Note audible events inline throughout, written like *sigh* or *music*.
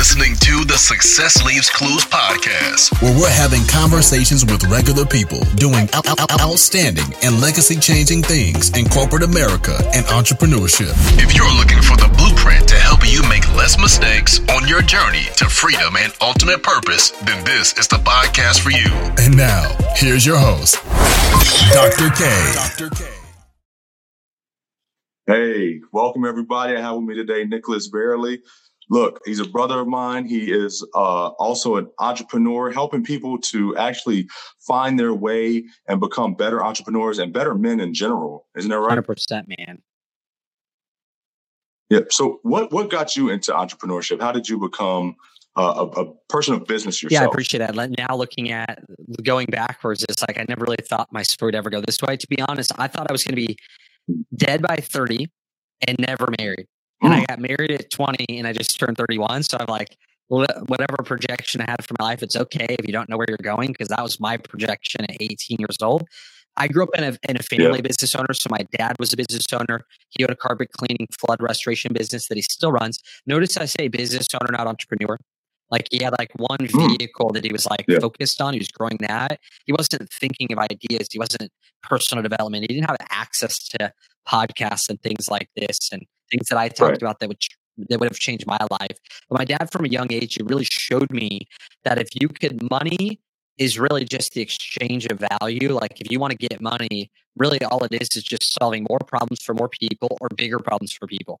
listening to the Success Leaves Clues podcast, where we're having conversations with regular people doing out- out- outstanding and legacy changing things in corporate America and entrepreneurship. If you're looking for the blueprint to help you make less mistakes on your journey to freedom and ultimate purpose, then this is the podcast for you. And now, here's your host, Dr. K. Dr. K. Hey, welcome everybody. I have with me today Nicholas Bayerle. Look, he's a brother of mine. He is uh, also an entrepreneur, helping people to actually find their way and become better entrepreneurs and better men in general. Isn't that right? Hundred percent, man. Yeah. So, what what got you into entrepreneurship? How did you become uh, a, a, person of business yourself? Yeah, I appreciate that. Now looking at going backwards, it's like I never really thought my story would ever go this way. To be honest, I thought I was going to be dead by 30 and never married. And I got married at 20 and I just turned 31. So I'm like, whatever projection I had for my life, it's okay if you don't know where you're going because that was my projection at 18 years old. I grew up in a, in a family yeah. business owner. So my dad was a business owner. He owned a carpet cleaning, flood restoration business that he still runs. Notice I say business owner, not entrepreneur. Like he had like one hmm. vehicle that he was like yeah. focused on. He was growing that. He wasn't thinking of ideas. He wasn't personal development. He didn't have access to podcasts and things like this and things that I talked right. about that would that would have changed my life. But my dad, from a young age, he really showed me that if you could, money is really just the exchange of value. Like if you want to get money, really all it is is just solving more problems for more people or bigger problems for people.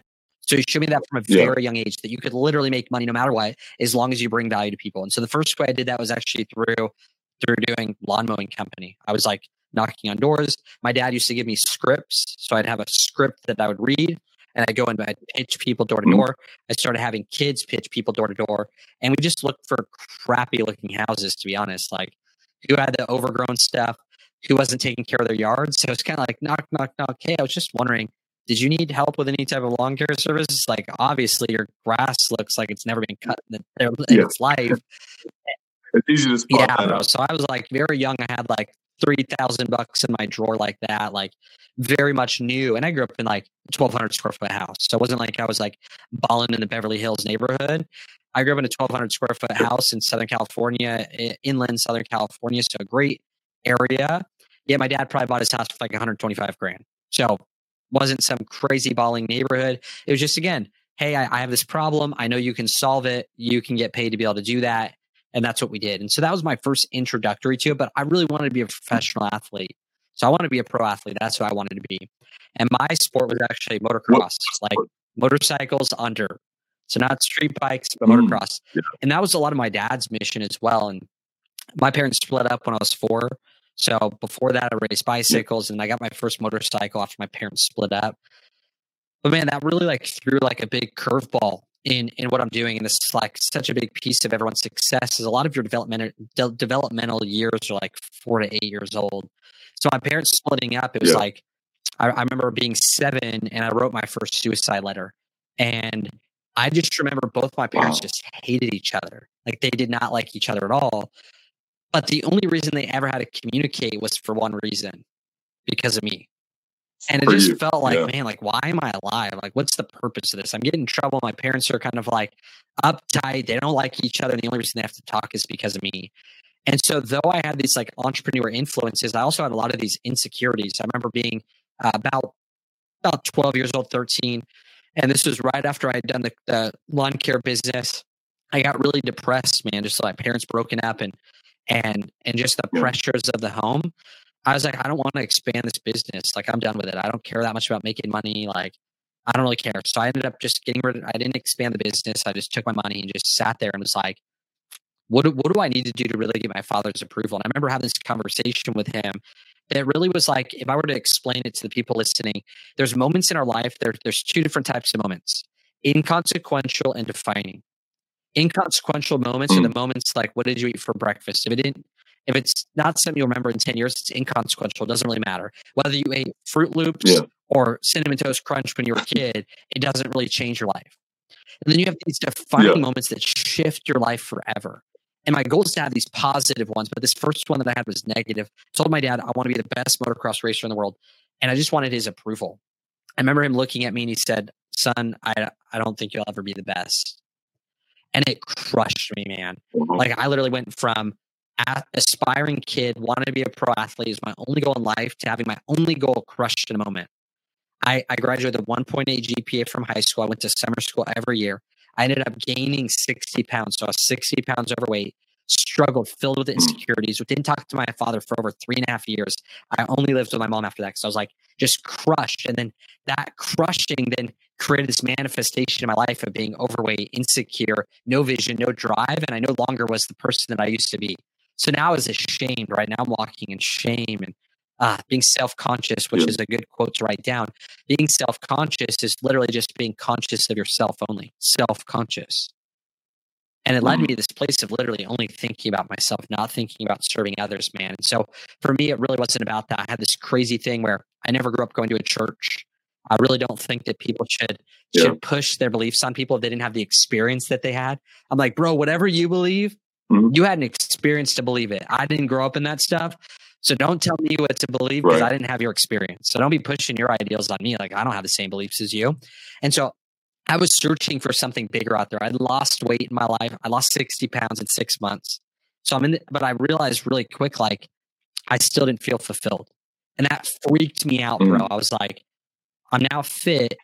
So you showed me that from a very yeah. young age that you could literally make money no matter what, as long as you bring value to people. And so the first way I did that was actually through through doing lawn mowing company. I was like knocking on doors. My dad used to give me scripts, so I'd have a script that I would read, and I'd go and I'd pitch people door to mm-hmm. door. I started having kids pitch people door to door, and we just looked for crappy looking houses. To be honest, like who had the overgrown stuff, who wasn't taking care of their yards. So it's kind of like knock, knock, knock. Hey, I was just wondering did you need help with any type of lawn care services? Like, obviously, your grass looks like it's never been cut in, in yeah. its life. It's easy to spot yeah, bro. So I was like very young. I had like three thousand bucks in my drawer like that, like very much new. And I grew up in like twelve hundred square foot house, so it wasn't like I was like balling in the Beverly Hills neighborhood. I grew up in a twelve hundred square foot house in Southern California, inland Southern California, so a great area. Yeah, my dad probably bought his house for like one hundred twenty five grand. So wasn't some crazy balling neighborhood. It was just again, hey, I, I, have this problem. I know you can solve it. You can get paid to be able to do that. And that's what we did. And so that was my first introductory to it. But I really wanted to be a professional athlete. So I wanted to be a pro athlete. That's who I wanted to be. And my sport was actually motocross, like motorcycles under. So not street bikes, but mm, motocross. Yeah. And that was a lot of my dad's mission as well. And my parents split up when I was four. So before that, I raced bicycles and I got my first motorcycle after my parents split up. But man, that really like threw like a big curveball in in what I'm doing. And this is like such a big piece of everyone's success is a lot of your developmental de- developmental years are like four to eight years old. So my parents splitting up, it was yeah. like I, I remember being seven and I wrote my first suicide letter. And I just remember both my parents wow. just hated each other. Like they did not like each other at all. But the only reason they ever had to communicate was for one reason because of me. And it just you. felt like, yeah. man, like, why am I alive? Like, what's the purpose of this? I'm getting in trouble. My parents are kind of like uptight. They don't like each other. And the only reason they have to talk is because of me. And so, though I had these like entrepreneur influences, I also had a lot of these insecurities. I remember being uh, about about 12 years old, 13. And this was right after I had done the, the lawn care business. I got really depressed, man. Just like my parents broken up and and and just the pressures of the home. I was like, I don't want to expand this business. Like I'm done with it. I don't care that much about making money. Like I don't really care. So I ended up just getting rid of I didn't expand the business. I just took my money and just sat there and was like, what do, what do I need to do to really get my father's approval? And I remember having this conversation with him. It really was like, if I were to explain it to the people listening, there's moments in our life, there, there's two different types of moments inconsequential and defining. Inconsequential moments mm. are the moments like, what did you eat for breakfast? If it didn't, if it's not something you'll remember in 10 years, it's inconsequential. It doesn't really matter. Whether you ate Froot Loops yeah. or Cinnamon Toast Crunch when you were a *laughs* kid, it doesn't really change your life. And then you have these defining yeah. moments that shift your life forever. And my goal is to have these positive ones, but this first one that I had was negative. I told my dad I want to be the best motocross racer in the world, and I just wanted his approval. I remember him looking at me and he said, "Son, I I don't think you'll ever be the best," and it crushed me, man. Mm-hmm. Like I literally went from aspiring kid, wanting to be a pro athlete is my only goal in life, to having my only goal crushed in a moment. I, I graduated with 1.8 GPA from high school. I went to summer school every year. I ended up gaining 60 pounds. So I was 60 pounds overweight, struggled, filled with insecurities, didn't talk to my father for over three and a half years. I only lived with my mom after that So I was like just crushed. And then that crushing then created this manifestation in my life of being overweight, insecure, no vision, no drive. And I no longer was the person that I used to be. So now I was ashamed, right? Now I'm walking in shame and uh, being self conscious, which yeah. is a good quote to write down. Being self conscious is literally just being conscious of yourself only, self conscious. And it led mm-hmm. me to this place of literally only thinking about myself, not thinking about serving others, man. And so for me, it really wasn't about that. I had this crazy thing where I never grew up going to a church. I really don't think that people should yeah. should push their beliefs on people if they didn't have the experience that they had. I'm like, bro, whatever you believe, mm-hmm. you had an experience to believe it. I didn't grow up in that stuff. So don't tell me what to believe because right. I didn't have your experience. So don't be pushing your ideals on me. Like I don't have the same beliefs as you. And so I was searching for something bigger out there. I lost weight in my life. I lost 60 pounds in six months. So I'm in, the, but I realized really quick, like I still didn't feel fulfilled. And that freaked me out, bro. Mm. I was like, I'm now fit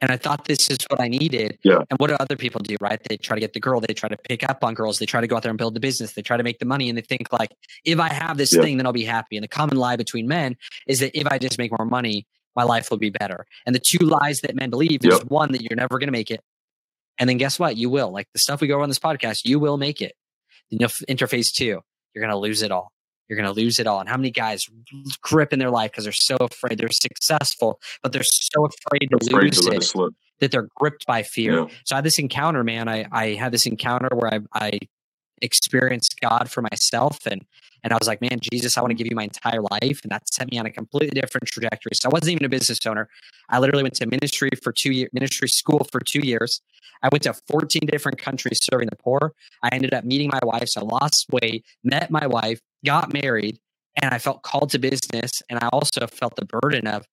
and I thought this is what I needed. Yeah. And what do other people do, right? They try to get the girl, they try to pick up on girls, they try to go out there and build the business, they try to make the money, and they think like, if I have this yeah. thing, then I'll be happy. And the common lie between men is that if I just make more money, my life will be better. And the two lies that men believe is one that you're never going to make it, and then guess what? You will. Like the stuff we go on this podcast, you will make it. Then you'll enter phase two. You're going to lose it all you're going to lose it all. And how many guys grip in their life because they're so afraid they're successful, but they're so afraid to afraid lose to it, that they're gripped by fear. Yeah. So I had this encounter, man. I, I had this encounter where I, I experienced God for myself and and I was like, man, Jesus, I want to give you my entire life. And that set me on a completely different trajectory. So I wasn't even a business owner. I literally went to ministry for two years, ministry school for two years. I went to 14 different countries serving the poor. I ended up meeting my wife. So I lost weight, met my wife, got married, and I felt called to business. And I also felt the burden of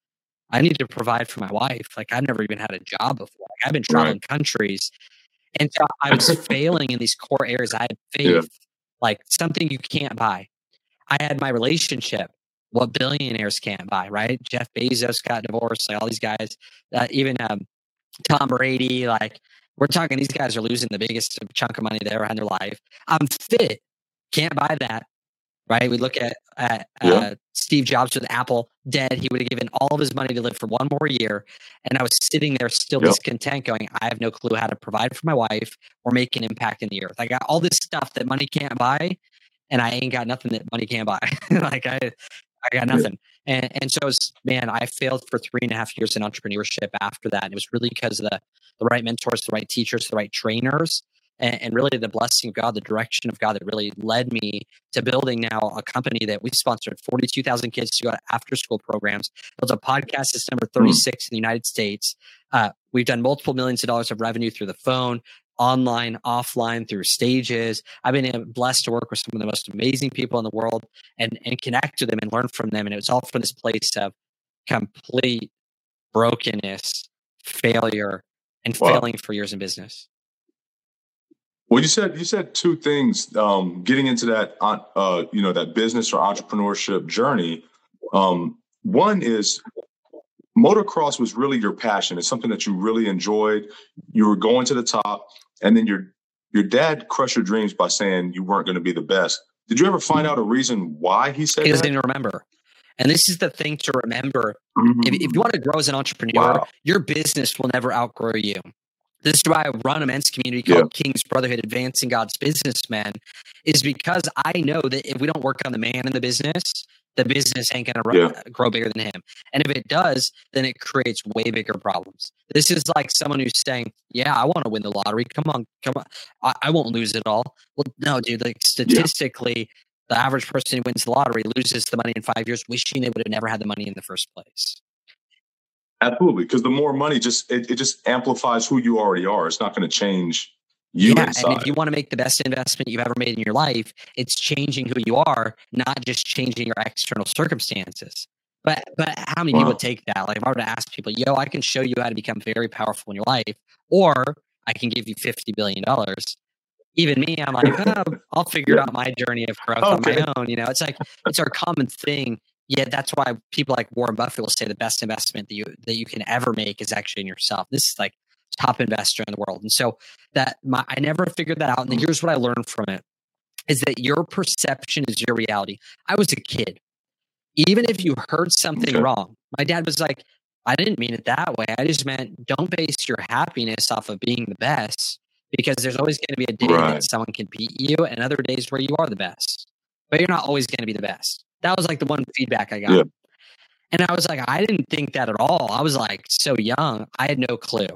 I need to provide for my wife. Like I've never even had a job before. Like I've been traveling right. countries. And so I was *laughs* failing in these core areas. I had faith, yeah. like something you can't buy. I had my relationship, what billionaires can't buy, right? Jeff Bezos got divorced, like all these guys, uh, even um, Tom Brady, like we're talking, these guys are losing the biggest chunk of money they ever had in their life. I'm fit, can't buy that right? We look at, at yeah. uh, Steve Jobs with Apple dead. He would have given all of his money to live for one more year. And I was sitting there still yep. discontent, going, I have no clue how to provide for my wife or make an impact in the earth. I got all this stuff that money can't buy, and I ain't got nothing that money can't buy. *laughs* like I, I got nothing. And, and so, was, man, I failed for three and a half years in entrepreneurship after that. And it was really because of the, the right mentors, the right teachers, the right trainers and, and, really the blessing of God, the direction of God that really led me to building now a company that we sponsored 42,000 kids to go to after school programs. Built a podcast that's number hmm. 36 mm. in the United States. Uh, we've done multiple millions of dollars of revenue through the phone, online, offline, through stages. I've been blessed to work with some of the most amazing people in the world and, and connect to them and learn from them. And it was all from this place of complete brokenness, failure, and wow. failing for years in business. Well, you said you said two things. Um, getting into that, uh, uh, you know, that business or entrepreneurship journey. Um, one is motocross was really your passion. It's something that you really enjoyed. You were going to the top, and then you're your dad crushed your dreams by saying you weren't going to be the best. Did you ever find out a reason why he said He that? doesn't even remember. And this is the thing to remember. Mhm. If, if you want to grow as an entrepreneur, Wow. your business will never outgrow you. This is why I run a men's community called King's Brotherhood Advancing God's Businessmen, is because I know that if we don't work on the man in the business, the business ain't going to Yeah. Uh, grow bigger than him. And if it does, then it creates way bigger problems. This is like someone who's saying, Yeah, I want to win the lottery. Come on, come on. I, I won't lose it all. Well, no, dude, like statistically, the average person who wins the lottery loses the money in five years, wishing they would have never had the money in the first place. Absolutely, because the more money just it, it just amplifies who you already are. It's not going to change you yeah, inside. and if you want to make the best investment you've ever made in your life, it's changing who you are, not just changing your external circumstances. But but how many people take that? Like if I were to ask people, yo, I can show you how to become very powerful in your life, or I can give you fifty billion dollars. Even me, I'm like, oh, I'll *laughs* figure Yeah. out my journey of growth on my own. You know, it's like it's our common thing. Yeah, that's why people like Warren Buffett will say the best investment that you that you can ever make is actually in yourself. This is like top investor in the world, and so that my I never figured that out. And here's what I learned from it: is that your perception is your reality. I was a kid. Even if you heard something Okay. wrong, my dad was like, "I didn't mean it that way. I just meant don't base your happiness off of being the best." Because there's always going to be a day Right. that someone can beat you, and other days where you are the best, but you're not always going to be the best. That was like the one feedback I got. Yeah. And I was like, I didn't think that at all. I was like so young, I had no clue.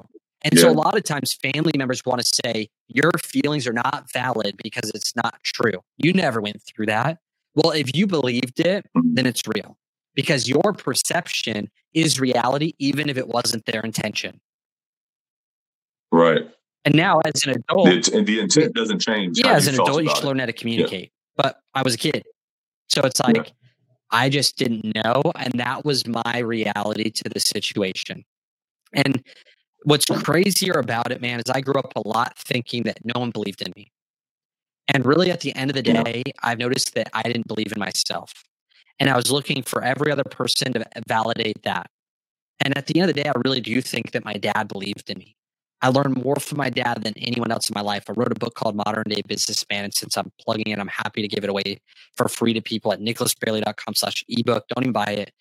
And so a lot of times family members want to say, your feelings are not valid because it's not true. You never went through that. Well, if you believed it, Mhm. then it's real because your perception is reality, even if it wasn't their intention. right. And now, as an adult, The, and the intent doesn't change. yeah, as an adult, you should it. learn how to communicate. But I was a kid. So it's like, I just didn't know. And that was my reality to the situation. And what's crazier about it, man, is I grew up a lot thinking that no one believed in me. And really, at the end of the day, I've noticed that I didn't believe in myself. And I was looking for every other person to validate that. And at the end of the day, I really do think that my dad believed in me. I learned more from my dad than anyone else in my life. I wrote a book called Modern Day Businessman. And since I'm plugging it, I'm happy to give it away for free to people at nicholasbayerle.com slash ebook. Don't even buy it.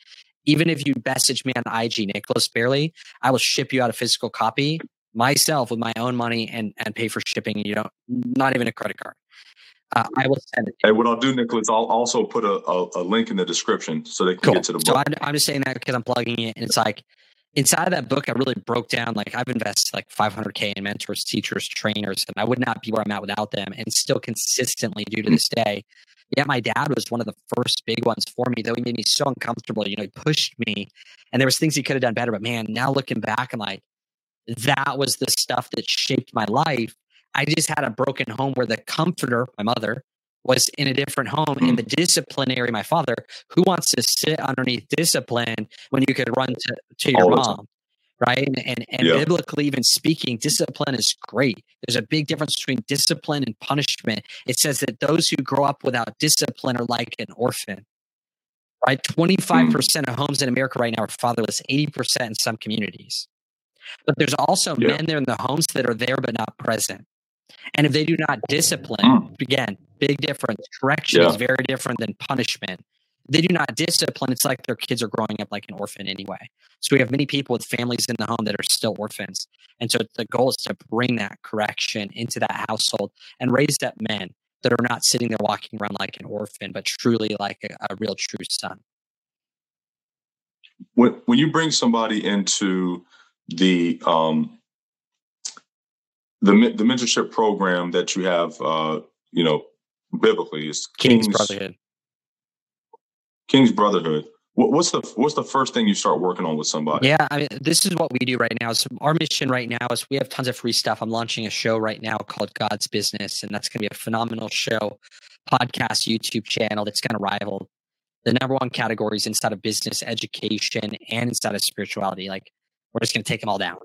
Even if you message me on IG, Nicholas Bayerle, I will ship you out a physical copy myself with my own money and, and pay for shipping. You don't, not even a credit card. Uh, I will send it. Hey, what I'll do, Nicholas, I'll also put a, a, a link in the description so they can Cool. get to the So book. I'm, I'm just saying that because I'm plugging it, and it's like inside of that book, I really broke down. Like I've invested like 500k in mentors, teachers, trainers, and I would not be where I'm at without them, and still consistently do to this day. Yeah, my dad was one of the first big ones for me, though he made me so uncomfortable. You know, he pushed me, and there was things he could have done better. But man, now looking back, I'm like, that was the stuff that shaped my life. I just had a broken home where the comforter, my mother, was in a different home, and the mm. disciplinary, my father, who wants to sit underneath discipline when you could run to, to your All mom right? And and, and Yeah. biblically even speaking discipline is great. There's a big difference between discipline and punishment. It says that those who grow up without discipline are like an orphan right? 25% of homes in america right now are fatherless 80% in some communities. But there's also Yeah. men there in the homes that are there but not present. And if they do not discipline Mm. again big difference. Correction Yeah. is very different than punishment they do not discipline it's like their kids are growing up like an orphan anyway. So we have many people with families in the home that are still orphans. And so the goal is to bring that correction into that household and raise up men that are not sitting there walking around like an orphan but truly like a, a real true son. When when you bring somebody into the um the the mentorship program that you have uh you know biblically is king's brotherhood King's Brotherhood. What's the what's the first thing you start working on with somebody? Yeah, I mean, this is what we do right now. So our mission right now is we have tons of free stuff. I'm launching a show right now called God's Business, and that's going to be a phenomenal show, podcast, YouTube channel that's going to rival the number one categories inside of business, education, and inside of spirituality. Like we're just going to take them all down.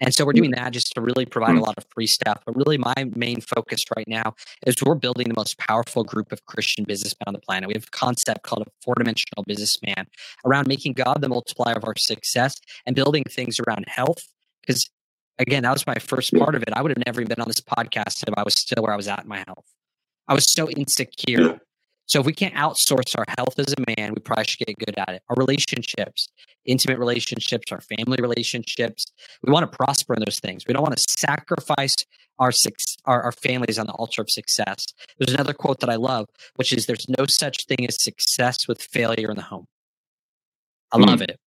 And so we're mm. doing that just to really provide a mm. lot of free stuff. But really, my main focus right now is we're building the most powerful group of Christian businessmen on the planet. We have a concept called a four dimensional businessman around making God the multiplier of our success and building things around health. Because Again, that was my first part of it. I would have never even been on this podcast if I was still where I was at in my health. I was so insecure. So if we can't outsource our health as a man, we probably should get good at it. Our relationships, intimate relationships, our family relationships, we want to prosper in those things. We don't want to sacrifice our, our, our families on the altar of success. There's another quote that I love, which is there's no such thing as success with failure in the home. I mm. love it.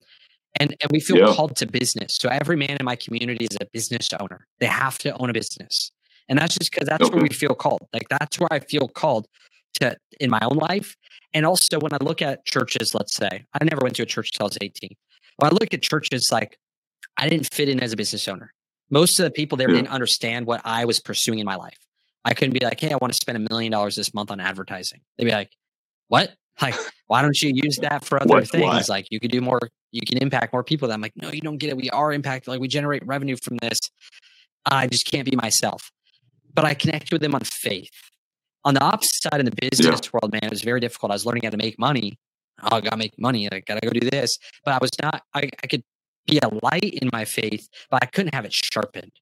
And, and we feel yeah. called to business. So every man in my community is a business owner. They have to own a business. And that's just because that's okay. where we feel called. Like that's where I feel called to in my own life. And also when I look at churches, let's say, I never went to a church until I was 18. When I look at churches, like I didn't fit in as a business owner. Most of the people there yeah. didn't understand what I was pursuing in my life. I couldn't be like, hey, I want to spend a million dollars this month on advertising. They'd be like, what? Like, why don't you use that for other what, things? Why? Like, you could do more, you can impact more people. That I'm like, no, you don't get it. We are impacted. Like, we generate revenue from this. I just can't be myself. But I connect with them on faith. On the opposite side in the business yeah. world, man, it was very difficult. I was learning how to make money. Oh, I gotta make money. I gotta go do this. But I was not. I, I could be a light in my faith, but I couldn't have it sharpened.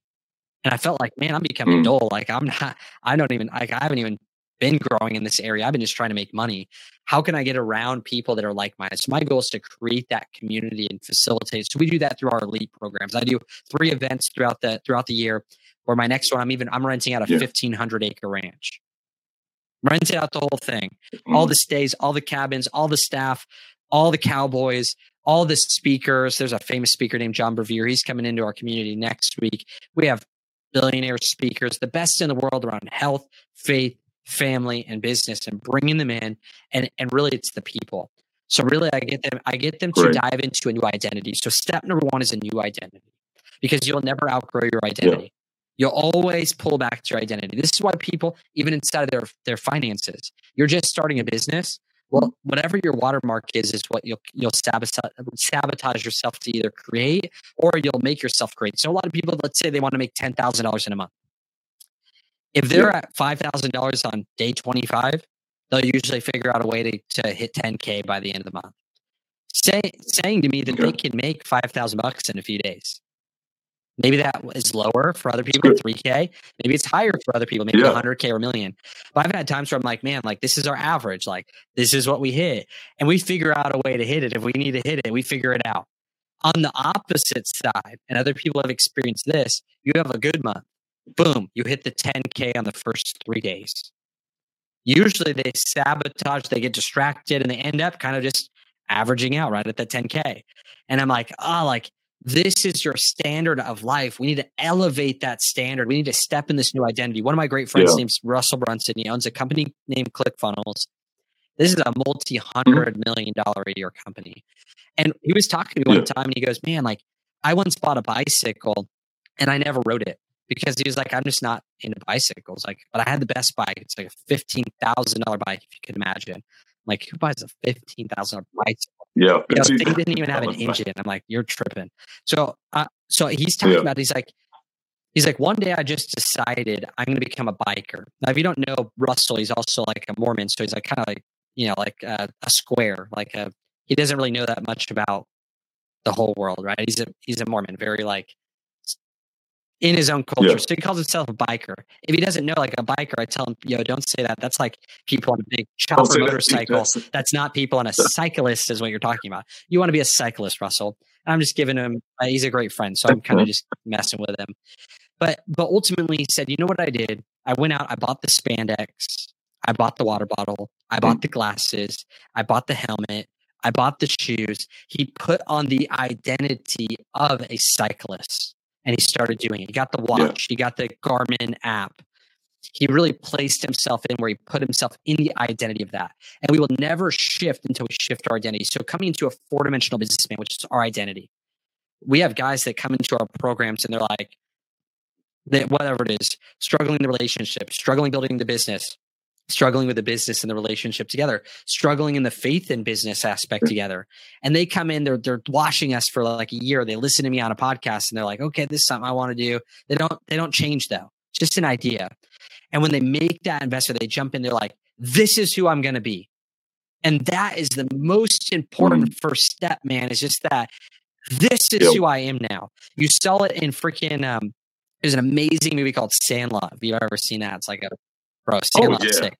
And I felt like, man, I'm becoming mm. dull. Like I'm not. I don't even. Like I haven't even been growing in this area. I've been just trying to make money. How can I get around people that are like minded? So my goal is to create that community and facilitate. So we do that through our elite programs. I do three events throughout the throughout the year. Or my next one, I'm even I'm renting out a yeah. 1500 acre ranch rented out the whole thing, all mm-hmm. the stays, all the cabins, all the staff, all the cowboys, all the speakers. There's a famous speaker named John Bevere. He's coming into our community next week. We have billionaire speakers, the best in the world around health, faith, family, and business, and bringing them in. And and really, it's the people. So really, I get them. I get them to dive into a new identity. So step number one is a new identity, because you'll never outgrow your identity. You'll always pull back to your identity. This is why people, even inside of their, their finances, you're just starting a business. Well, whatever your watermark is, is what you'll you'll sabotage, sabotage yourself to either create or you'll make yourself create. So a lot of people, let's say they want to make ten thousand dollars in a month. If they're at five thousand dollars on day twenty five, they'll usually figure out a way to, to hit ten k by the end of the month. Say, saying to me that they can make five thousand bucks in a few days. Maybe that is lower for other people, 3K. Maybe it's higher for other people, maybe yeah. 100K or a million. But I've had times where I'm like, man, like this is our average. Like this is what we hit. And we figure out a way to hit it. If we need to hit it, we figure it out. On the opposite side, and other people have experienced this, you have a good month. Boom, you hit the 10K on the first three days. Usually they sabotage, they get distracted, and they end up kind of just averaging out right at the 10K. And I'm like, oh, like this is your standard of life. We need to elevate that standard. We need to step in this new identity. One of my great friends, yeah. named Russell Brunson, he owns a company named ClickFunnels. This is a multi hundred mm-hmm. million dollar a year company. And he was talking to me one yeah. time and he goes, Man, like I once bought a bicycle and I never rode it because he was like, I'm just not into bicycles. Like, but I had the best bike. It's like a fifteen thousand dollar bike, if you can imagine. Like, who buys a fifteen thousand dollar bicycle? Yeah, you know, they didn't even have an engine. I'm like, you're tripping. So, uh, so he's talking yeah. about. He's like, he's like, one day I just decided I'm going to become a biker. Now, if you don't know Russell, he's also like a Mormon, so he's like kind of like you know like a, a square. Like a he doesn't really know that much about the whole world, right? He's a he's a Mormon, very like in his own culture. Yeah. So he calls himself a biker. If he doesn't know like a biker, I tell him, yo, don't say that. That's like people on a big chopper *laughs* motorcycle. That. That's not people on a *laughs* cyclist is what you're talking about. You want to be a cyclist, Russell. I'm just giving him, uh, he's a great friend. So I'm kind of just messing with him. But, but ultimately he said, you know what I did? I went out, I bought the spandex. I bought the water bottle. I bought the glasses. I bought the helmet. I bought the shoes. He put on the identity of a cyclist and he started doing it. He got the watch, yeah. he got the Garmin app. He really placed himself in where he put himself in the identity of that. And we will never shift until we shift our identity. So, coming into a four dimensional businessman, which is our identity, we have guys that come into our programs and they're like, that whatever it is, struggling the relationship, struggling building the business, struggling with the business and the relationship together, struggling in the faith and business aspect together. And they come in, they're they're watching us for like a year. They listen to me on a podcast and they're like, okay, this is something I want to do. They don't they don't change though. It's just an idea. And when they make that investment, they jump in, they're like, this is who I'm gonna be. And that is the most important mm. first step, man, is just that this is who I am now. You sell it in freaking um There's an amazing movie called Sandlot. If you've ever seen that, it's like a bro, Sandlot's oh, yeah. sick.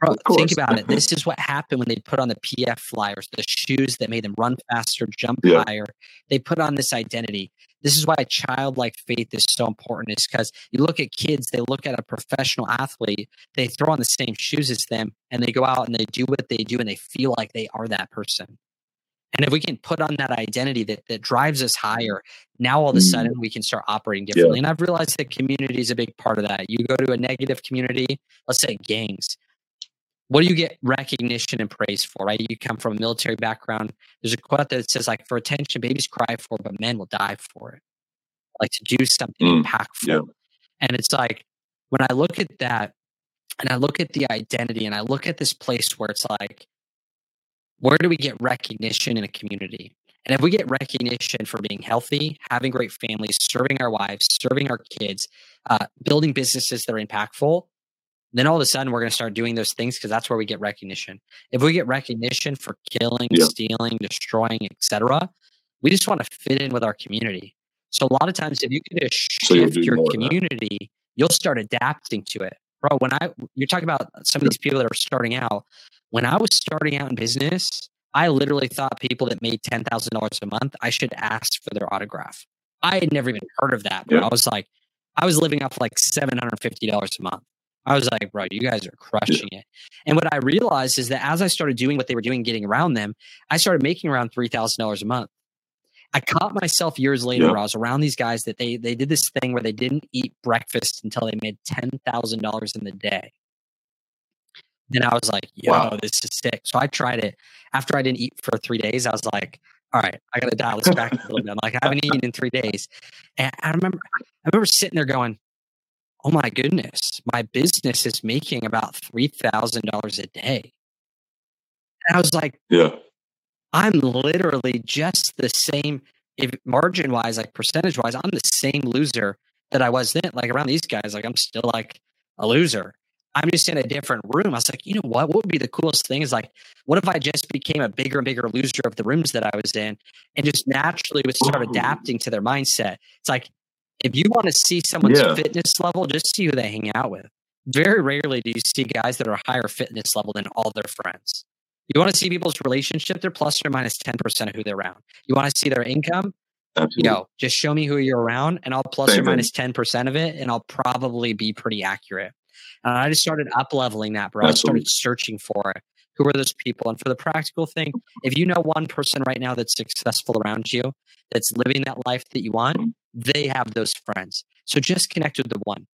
Bro, think about it. *laughs* This is what happened when they put on the PF flyers, the shoes that made them run faster, jump Yeah. higher. They put on this identity. This is why childlike faith is so important, is because you look at kids, they look at a professional athlete, they throw on the same shoes as them, and they go out and they do what they do, and they feel like they are that person. And if we can put on that identity that, that drives us higher, now all of a Mm. sudden we can start operating differently. And I've realized that community is a big part of that. You go to a negative community, let's say gangs. What do you get recognition and praise for, right? You come from a military background. There's a quote that says, like, for attention, babies cry for, but men will die for it. Like to do something Mm, impactful. yeah. And it's like, when I look at that and I look at the identity and I look at this place where it's like, where do we get recognition in a community? And if we get recognition for being healthy, having great families, serving our wives, serving our kids, uh, building businesses that are impactful, then all of a sudden we're going to start doing those things because that's where we get recognition. If we get recognition for killing, Yeah. stealing, destroying, etc., we just want to fit in with our community. So a lot of times, if you can just shift do your more of that. community, you'll start adapting to it, bro. When I you're talking about some of these people that are starting out. When I was starting out in business, I literally thought people that made ten thousand dollars a month, I should ask for their autograph. I had never even heard of that. Yeah. I was like, I was living off like seven hundred fifty dollars a month. I was like, bro, you guys are crushing it. And what I realized is that as I started doing what they were doing, getting around them, I started making around three thousand dollars a month. I caught myself years later Yeah. I was around these guys that they they did this thing where they didn't eat breakfast until they made ten thousand dollars in the day. Then I was like, yo, Wow. this is sick. So I tried it. After I didn't eat for three days, I was like, all right, I gotta dial this back a little bit. I'm like, I haven't eaten in three days. And I remember I remember sitting there going, Oh my goodness, my business is making about three thousand dollars a day. And I was like, Yeah. I'm literally just the same if margin wise, like percentage wise, I'm the same loser that I was then. Like around these guys, like I'm still like a loser. I'm just in a different room. I was like, you know what? What would be the coolest thing is like, what if I just became a bigger and bigger loser of the rooms that I was in and just naturally would start adapting to their mindset? It's like, if you want to see someone's Yeah. fitness level, just see who they hang out with. Very rarely do you see guys that are higher fitness level than all their friends. You want to see people's relationship, they're plus or minus 10% of who they're around. You want to see their income, Absolutely. know, just show me who you're around and I'll plus or minus 10% of it and I'll probably be pretty accurate. And I just started up leveling that, bro. I started searching for it. Who are those people? And for the practical thing, if you know one person right now that's successful around you, that's living that life that you want, they have those friends. So just connect with the one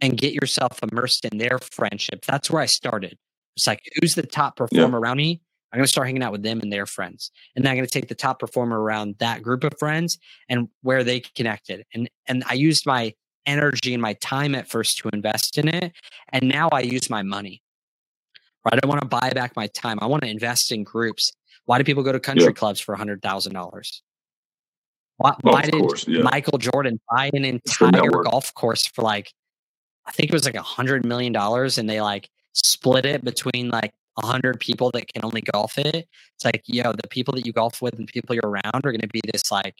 and get yourself immersed in their friendship. That's where I started. It's like, who's the top performer around me? I'm going to start hanging out with them and their friends. And then I'm going to take the top performer around that group of friends and where they connected. And and I used my energy and my time at first to invest in it. And now I use my money. Right? I don't want to buy back my time. I want to invest in groups. Why do people go to country Yeah. clubs for hundred thousand dollars? Why, Oh, why did course, yeah. Michael Jordan buy an entire golf course for like I think it was like a hundred million dollars and they like split it between like a hundred people that can only golf it. It's like, yo, the people that you golf with and people you're around are gonna be this like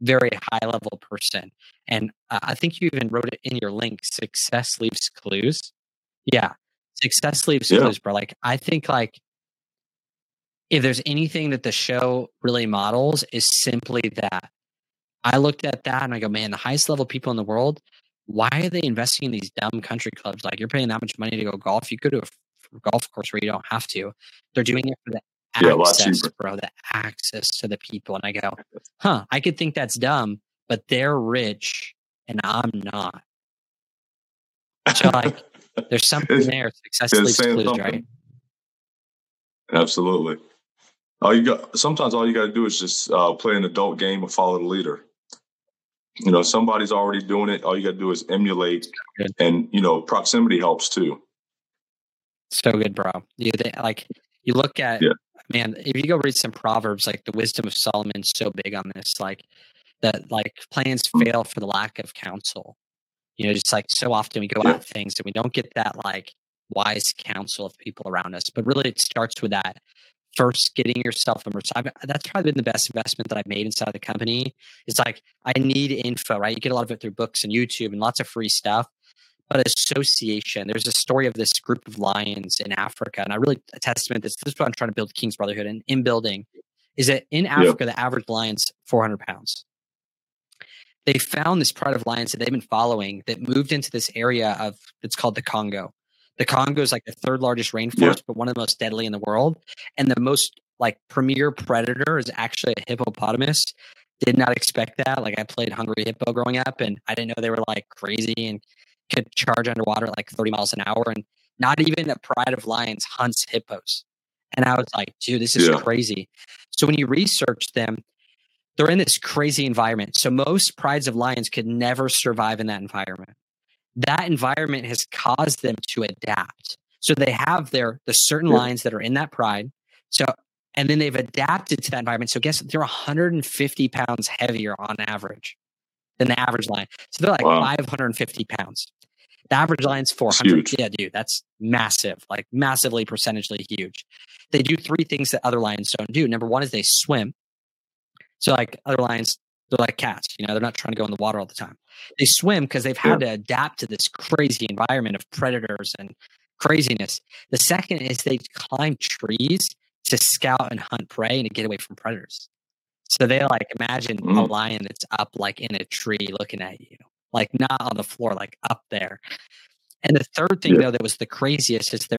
very high level person. And uh, I think you even wrote it in your link, success leaves clues. Yeah. Success leaves Yeah. clues, bro. Like I think like if there's anything that the show really models is simply that. I looked at that and I go, man, the highest level people in the world, why are they investing in these dumb country clubs? Like you're paying that much money to go golf. You go to a golf course where you don't have to. They're doing it for the Yeah, access, cheaper. bro, the access to the people. And I go, *laughs* huh, I could think that's dumb, but they're rich and I'm not. So like *laughs* there's something there. Success leaves clues, right? Absolutely. All you got sometimes all you got to do is just uh, play an adult game and follow the leader. You know, somebody's already doing it. All you got to do is emulate, Good. and you know, proximity helps too. So good, bro. You they, like you look at Yeah. man. If you go read some proverbs, like the wisdom of Solomon's so big on this, like that, like plans hmm. fail for the lack of counsel. You know, just like so often we go Yeah. at things and we don't get that like wise counsel of people around us. But really, it starts with that first getting yourself immersed. I've, that's probably been the best investment that I've made inside the company. It's like I need info, right? You get a lot of it through books and YouTube and lots of free stuff. But association, there's a story of this group of lions in Africa, and I really a testament. This, this is what I'm trying to build King's Brotherhood, and in building is that in Africa, yeah. the average lion's 400 pounds. They found this pride of lions that they've been following that moved into this area of it's called the Congo. The Congo is like the third largest rainforest, yeah. but one of the most deadly in the world. And the most like premier predator is actually a hippopotamus. Did not expect that. Like I played Hungry Hippo growing up, and I didn't know they were like crazy and could charge underwater like 30 miles an hour. And not even a pride of lions hunts hippos. And I was like, dude, this is yeah. crazy. So when you research them, they're in this crazy environment. So most prides of lions could never survive in that environment that environment has caused them to adapt. So they have their the certain lines that are in that pride. So and then they've adapted to that environment. So guess they're 150 pounds heavier on average than the average line. So they're like wow. 550 pounds. The average line's 400. Yeah, dude, that's massive, like massively percentagely huge. They do three things that other lions don't do. Number one is they swim. So like other lions they're like cats, you know, they're not trying to go in the water all the time. They swim because they've had yeah. to adapt to this crazy environment of predators and craziness. The second is they climb trees to scout and hunt prey and to get away from predators. So they like imagine mm. a lion that's up like in a tree looking at you, like not on the floor, like up there. And the third thing yeah. though that was the craziest is they're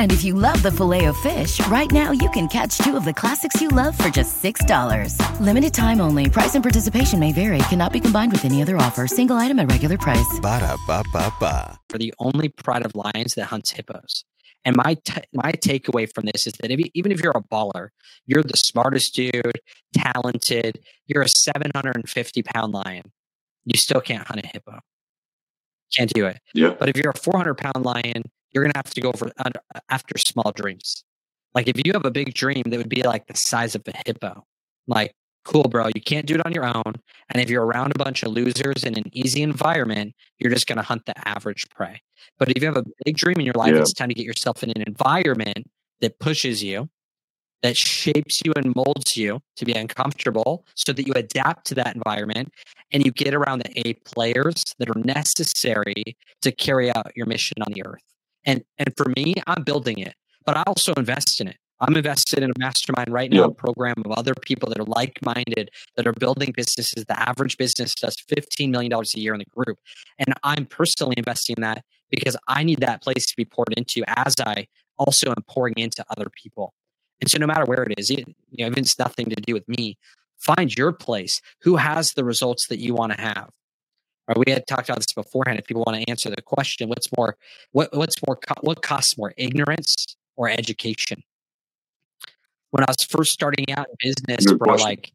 And if you love the filet of fish, right now you can catch two of the classics you love for just $6. Limited time only. Price and participation may vary. Cannot be combined with any other offer. Single item at regular price. Ba da ba ba ba. For the only pride of lions that hunts hippos. And my t- my takeaway from this is that if you, even if you're a baller, you're the smartest dude, talented, you're a 750 pound lion, you still can't hunt a hippo. Can't do it. Yeah. But if you're a 400 pound lion, you're going to have to go for uh, after small dreams. Like if you have a big dream that would be like the size of a hippo, like cool, bro, you can't do it on your own. And if you're around a bunch of losers in an easy environment, you're just going to hunt the average prey. But if you have a big dream in your life, yeah. it's time to get yourself in an environment that pushes you, that shapes you and molds you to be uncomfortable so that you adapt to that environment and you get around the A players that are necessary to carry out your mission on the earth. And and for me, I'm building it, but I also invest in it. I'm invested in a mastermind right now, a program of other people that are like minded, that are building businesses. The average business does $15 million a year in the group. And I'm personally investing in that because I need that place to be poured into as I also am pouring into other people. And so, no matter where it is, it, you know, if it's nothing to do with me, find your place. Who has the results that you want to have? Right, we had talked about this beforehand. If people want to answer the question, what's more, what what's more, what costs more, ignorance or education? When I was first starting out in business, Good bro, question. like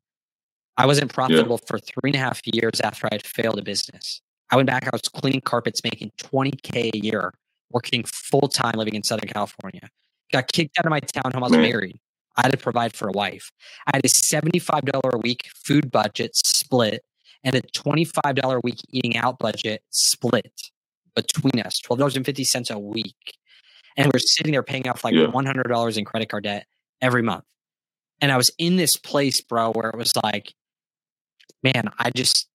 I wasn't profitable yeah. for three and a half years after I had failed a business. I went back. I was cleaning carpets, making twenty k a year, working full time, living in Southern California. Got kicked out of my townhome. I was Man. married. I had to provide for a wife. I had a seventy-five dollar a week food budget split and a $25 a week eating out budget split between us, $12.50 a week. And we're sitting there paying off like Yeah. $100 in credit card debt every month. And I was in this place, bro, where it was like, man, I just,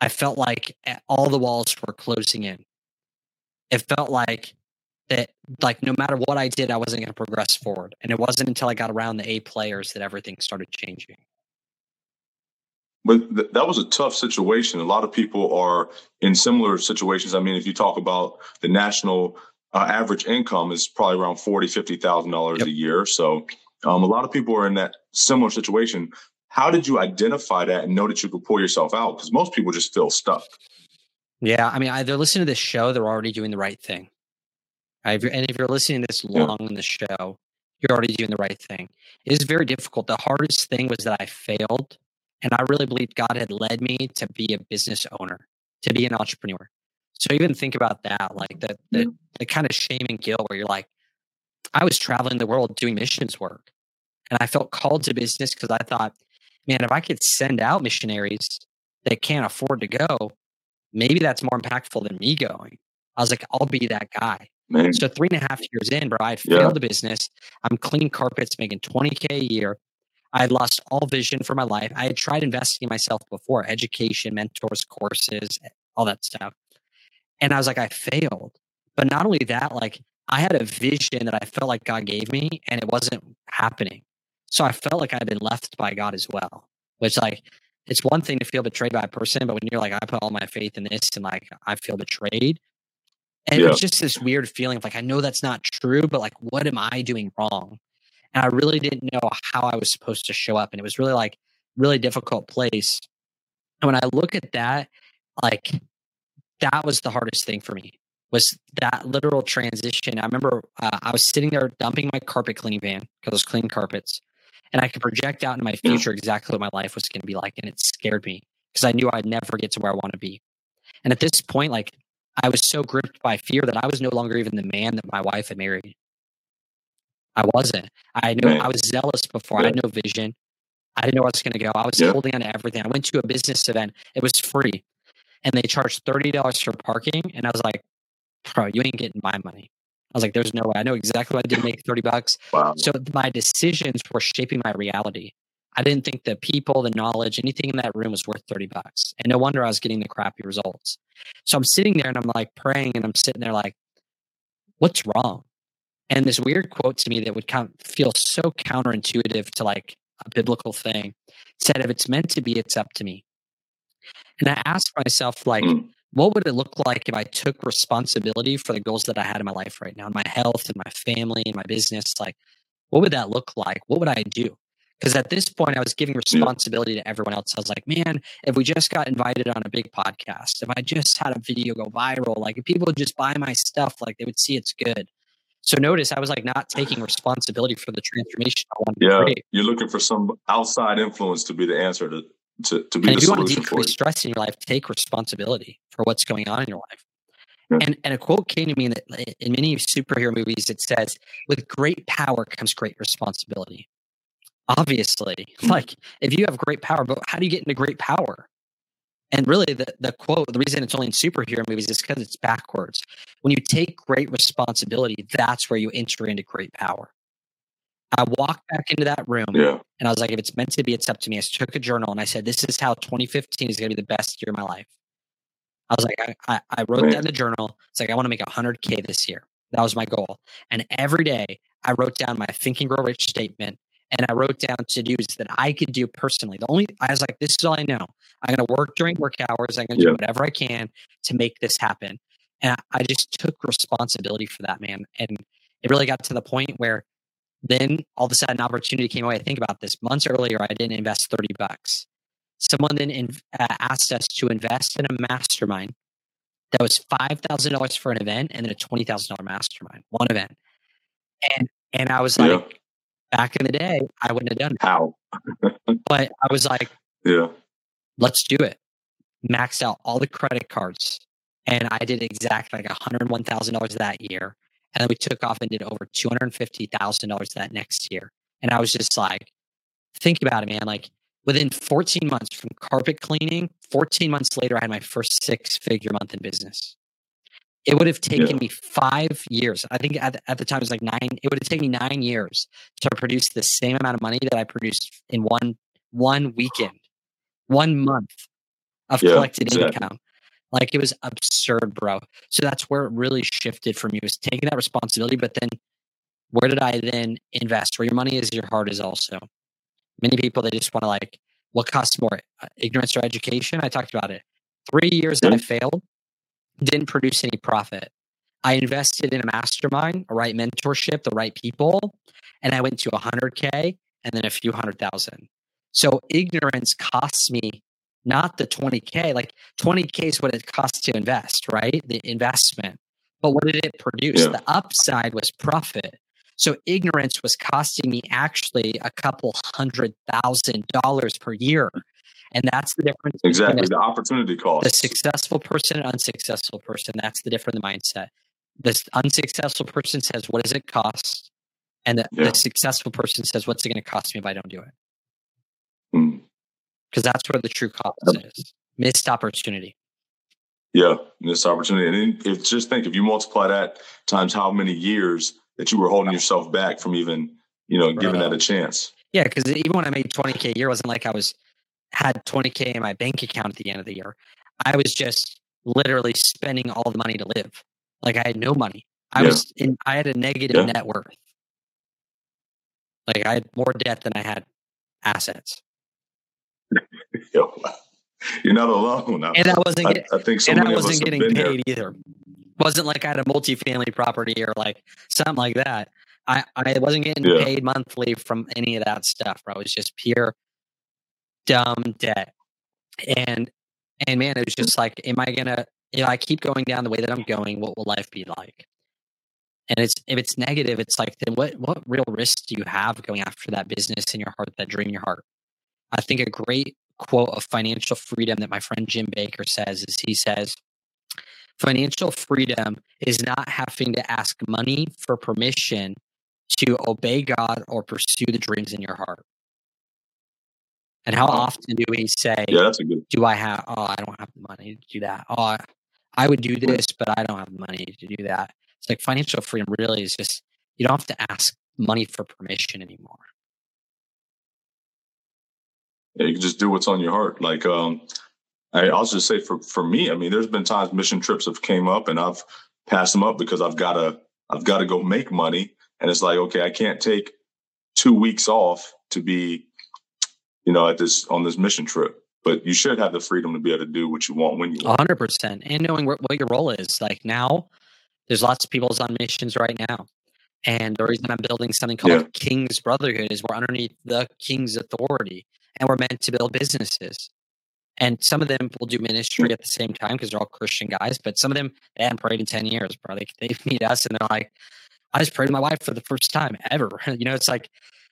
I felt like all the walls were closing in. It felt like that, like no matter what I did, I wasn't going to progress forward. And it wasn't until I got around the A players that everything started changing. But th- that was a tough situation. A lot of people are in similar situations. I mean, if you talk about the national uh, average income is probably around forty, fifty thousand dollars a year. So um, a lot of people are in that similar situation. How did you identify that and know that you could pull yourself out? Because most people just feel stuck. Yeah, I mean, either listening to this show, they're already doing the right thing. Right? And if you're listening to this Yeah. long in the show, you're already doing the right thing. It is very difficult. The hardest thing was that I failed, and I really believe God had led me to be a business owner, to be an entrepreneur. So even think about that, like the the, the kind of shame and guilt where you're like, I was traveling the world doing missions work, and I felt called to business because I thought, man, if I could send out missionaries that can't afford to go, maybe that's more impactful than me going. I was like, I'll be that guy. Man, So three and a half years in, bro, I had Yeah. failed the business. I'm cleaning carpets, making 20K a year. I had lost all vision for my life. I had tried investing in myself before, education, mentors, courses, eh, all that stuff. And I was like, I failed. But not only that, like I had a vision that I felt like God gave me and it wasn't happening. So I felt like I'd been left by God as well, which like it's one thing to feel betrayed by a person, but when you're like, I put all my faith in this and like I feel betrayed. And it was just this weird feeling of like, I know that's not true, but like, what am I doing wrong? And I really didn't know how I was supposed to show up. And it was really like, really difficult place. And when I look at that, like, that was the hardest thing for me was that literal transition. I remember uh, I was sitting there dumping my carpet cleaning van because I was cleaning carpets, and I could project out in my future exactly what my life was going to be like, and it scared me because I knew I'd never get to where I want to be. And at this point, like I was so gripped by fear that I was no longer even the man that my wife had married. I wasn't. I knew. I was zealous before. I had no vision. I didn't know where I was going to go. I was Yeah. holding on to everything. I went to a business event. It was free, and they charged thirty dollars for parking. And I was like, "Bro, you ain't getting my money." I was like, "There's no way." I know exactly what I did to make thirty bucks. wow. So my decisions were shaping my reality. I didn't think the people, the knowledge, anything in that room was worth 30 bucks. And no wonder I was getting the crappy results. So I'm sitting there and I'm like praying and I'm sitting there like, what's wrong? And this weird quote to me that would kind of feel so counterintuitive to like a biblical thing said, if it's meant to be, it's up to me. And I asked myself, like, Mm. what would it look like if I took responsibility for the goals that I had in my life right now, in my health and my family and my business? Like, what would that look like? What would I do? Because at this point, I was giving responsibility to everyone else. I was like, man, if we just got invited on a big podcast, if I just had a video go viral, like if people would just buy my stuff, like they would see it's good. So notice I was like not taking responsibility for the transformation I wanted to Yeah, create. you're looking for some outside influence to be the answer to to, to be And the if you want to decrease stress in your life, take responsibility for what's going on in your life. Yeah. And and a quote came to me that in many superhero movies it says, "With great power comes great responsibility." Obviously, Hmm. like if you have great power, but how do you get into great power? And really, the, the quote, the reason it's only in superhero movies is because it's backwards. When you take great responsibility, that's where you enter into great power. I walked back into that room Yeah, and I was like, if it's meant to be, it's up to me. I took a journal and I said, this is how 2015 is going to be the best year of my life. I was like, I, I, I wrote Right. that in the journal. It's like, I want to make 100K this year. That was my goal. And every day I wrote down my Think and Grow Rich statement and I wrote down to dos that I could do personally. The only, I was like, this is all I know. I'm going to work during work hours. I'm going to Yeah. do whatever I can to make this happen. And I, I just took responsibility for that, man. And it really got to the point where then all of a sudden, an opportunity came away. I think about this. Months earlier, I didn't invest 30 bucks. Someone then in, uh, asked us to invest in a mastermind that was $5,000 for an event and then a $20,000 mastermind, one event. And, and I was like, Yeah. Back in the day, I wouldn't have done it. how? *laughs* But I was like, Yeah, let's do it. Maxed out all the credit cards. And I did exactly like $101,000 that year. And then we took off and did over $250,000 that next year. And I was just like, think about it, man. Like within 14 months from carpet cleaning, 14 months later, I had my first six figure month in business. It would have taken yeah. me five years. I think at, at the time it was like nine. It would have taken me nine years to produce the same amount of money that I produced in one one weekend, one month of yeah, collected exactly. income. Like it was absurd, bro. So that's where it really shifted for me was taking that responsibility. But then where did I then invest? Where your money is, your heart is also. Many people they just want to like, what costs more, uh, ignorance or education? I talked about it. Three years that I failed, didn't produce any profit. I invested in a mastermind, a right mentorship, the right people, and I went to 100K and then a few hundred thousand. So ignorance costs me not the 20K, like 20K is what it costs to invest, right? The investment. But what did it produce? Yeah. The upside was profit. So ignorance was costing me actually a couple hundred thousand dollars per year. And that's the difference. Exactly. The opportunity cost. The successful person and unsuccessful person. That's the difference in the mindset. The unsuccessful person says, What does it cost? And the, yeah. the successful person says, What's it going to cost me if I don't do it? Because mm. that's where the true cost yep. is missed opportunity. Yeah, missed opportunity. And if just think if you multiply that times how many years that you were holding yourself back from even, you know, giving that a chance. Yeah, because even when I made 20K a year, it wasn't like I was had 20K in my bank account at the end of the year. I was just literally spending all the money to live. Like I had no money. I yeah. was in I had a negative yeah. net worth. Like I had more debt than I had assets. *laughs* You're not alone. I, and I wasn't. I, I think so and I wasn't getting paid either. Wasn't like I had a multifamily property or like something like that. I, I wasn't getting yeah. paid monthly from any of that stuff. Bro. It was just pure dumb debt. And and man, it was hmm. just like, am I gonna if I keep going down the way that I'm going, what will life be like? And it's if it's negative, it's like then what what real risk do you have going after that business in your heart, that dream in your heart? I think a great quote of financial freedom that my friend Jim Baker says is he says, Financial freedom is not having to ask money for permission to obey God or pursue the dreams in your heart. And how often do we say, "Yeah, that's a good." Do I have? Oh, I don't have the money to do that. Oh, I, I would do this, but I don't have the money to do that. It's like financial freedom really is just you don't have to ask money for permission anymore. Yeah, you can just do what's on your heart. Like, um, I, I'll just say for for me, I mean, there's been times mission trips have came up and I've passed them up because I've got to I've got to go make money, and it's like, okay, I can't take two weeks off to be you know, at this on this mission trip. But you should have the freedom to be able to do what you want when you want. hundred percent, and knowing what, what your role is. Like now, there's lots of people's on missions right now. And the reason I'm building something called yeah. King's Brotherhood is we're underneath the King's authority and we're meant to build businesses. And some of them will do ministry at the same time because they're all Christian guys, but some of them they haven't prayed in 10 years, bro. They, they *laughs* meet us and they're like, I just prayed to my wife for the first time ever. *laughs* you know, it's like,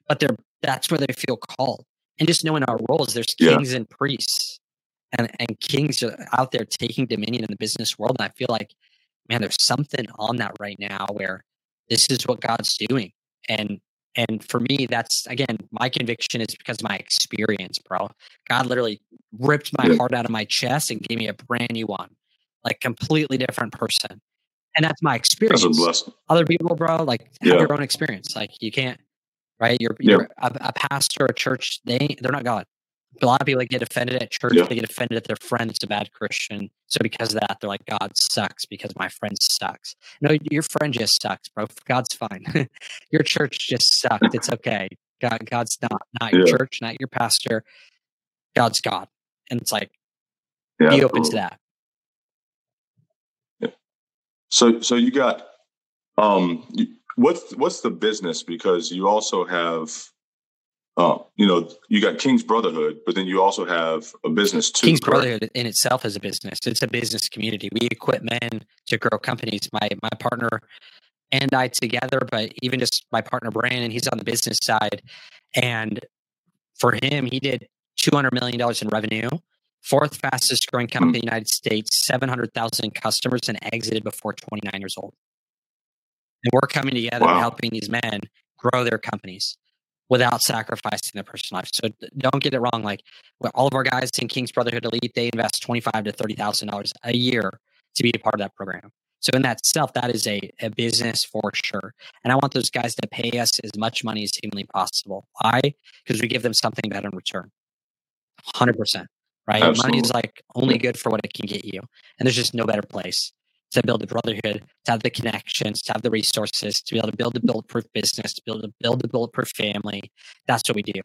but they're that's where they feel called and just knowing our roles there's kings yeah. and priests and and kings are out there taking dominion in the business world and i feel like man there's something on that right now where this is what god's doing and and for me that's again my conviction is because of my experience bro god literally ripped my yeah. heart out of my chest and gave me a brand new one like completely different person and that's my experience that's other people bro like have yeah. your own experience like you can't right? You're, you're yep. a, a, pastor, a church. They they're not God. A lot of people get offended at church. Yep. They get offended at their friend that's a bad Christian. So because of that, they're like, God sucks because my friend sucks. No, your friend just sucks, bro. God's fine. *laughs* your church just sucked. It's okay. God, God's not not your yeah. church, not your pastor. God's God, and it's like yeah, be open to that. Yeah. So, so you got um, you, What's what's the business? Because you also have, uh, you know, you got King's Brotherhood, but then you also have a business too. King's correct? Brotherhood in itself is a business. It's a business community. We equip men to grow companies. My my partner and I together, but even just my partner Brandon, he's on the business side, and for him, he did two hundred million dollars in revenue fourth fastest growing company mm-hmm. in the United States, 700,000 customers, and exited before 29 years old. And we're coming together wow. and helping these men grow their companies without sacrificing their personal life. So don't get it wrong. Like all of our guys in King's Brotherhood Elite, they invest twenty five to thirty thousand dollars a year to be a part of that program. So in that self, that is a, a business for sure. And I want those guys to pay us as much money as humanly possible. Why? Because we give them something better in return. 100%. Right? Absolutely. Money is like only good for what it can get you. And there's just no better place to build a brotherhood, to have the connections, to have the resources, to be able to build a bulletproof business, to be able to build a bulletproof family. That's what we do.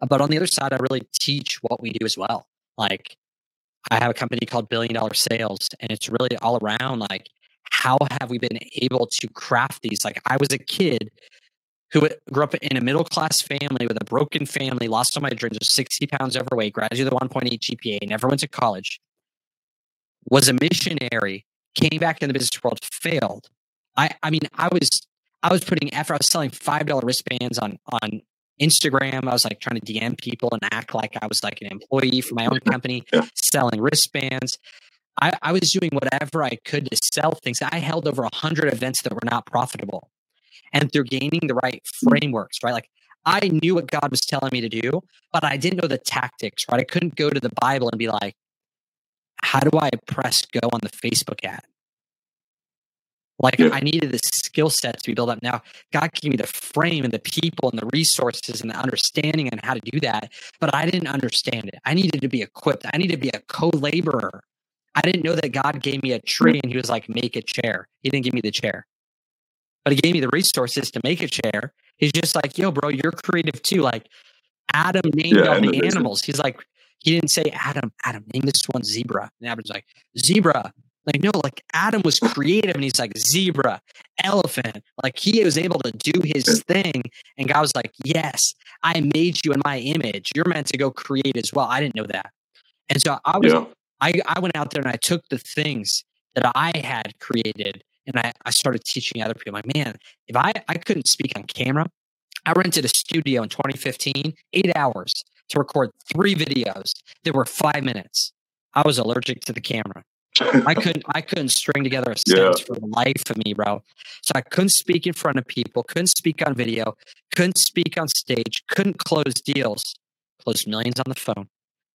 Uh, but on the other side, I really teach what we do as well. Like I have a company called Billion Dollar Sales, and it's really all around like how have we been able to craft these? Like I was a kid who grew up in a middle class family with a broken family, lost all my dreams, was 60 pounds overweight, graduated with 1.8 GPA, never went to college, was a missionary, came back in the business world, failed. I, I mean, I was I was putting effort. I was selling five dollar wristbands on on Instagram. I was like trying to DM people and act like I was like an employee for my own *laughs* company, yeah. selling wristbands. I, I, was doing whatever I could to sell things. I held over a hundred events that were not profitable. And through gaining the right frameworks, right? Like I knew what God was telling me to do, but I didn't know the tactics, right? I couldn't go to the Bible and be like, how do I press go on the Facebook ad? Like yeah. I needed the skill set to be built up. Now, God gave me the frame and the people and the resources and the understanding and how to do that, but I didn't understand it. I needed to be equipped. I needed to be a co-laborer. I didn't know that God gave me a tree and He was like, make a chair. He didn't give me the chair, but He gave me the resources to make a chair. He's just like, yo, bro, you're creative too. Like Adam named yeah, all the animals. He's like, he didn't say Adam, Adam, name this one zebra. And Adam's like, zebra. Like, no, like Adam was creative and he's like zebra, elephant. Like he was able to do his thing. And God was like, Yes, I made you in my image. You're meant to go create as well. I didn't know that. And so I was yeah. I, I went out there and I took the things that I had created and I, I started teaching other people. Like, man, if I, I couldn't speak on camera, I rented a studio in 2015, eight hours to record three videos that were five minutes. I was allergic to the camera. I *laughs* couldn't I couldn't string together a sentence yeah. for the life of me, bro. So I couldn't speak in front of people, couldn't speak on video, couldn't speak on stage, couldn't close deals. Closed millions on the phone,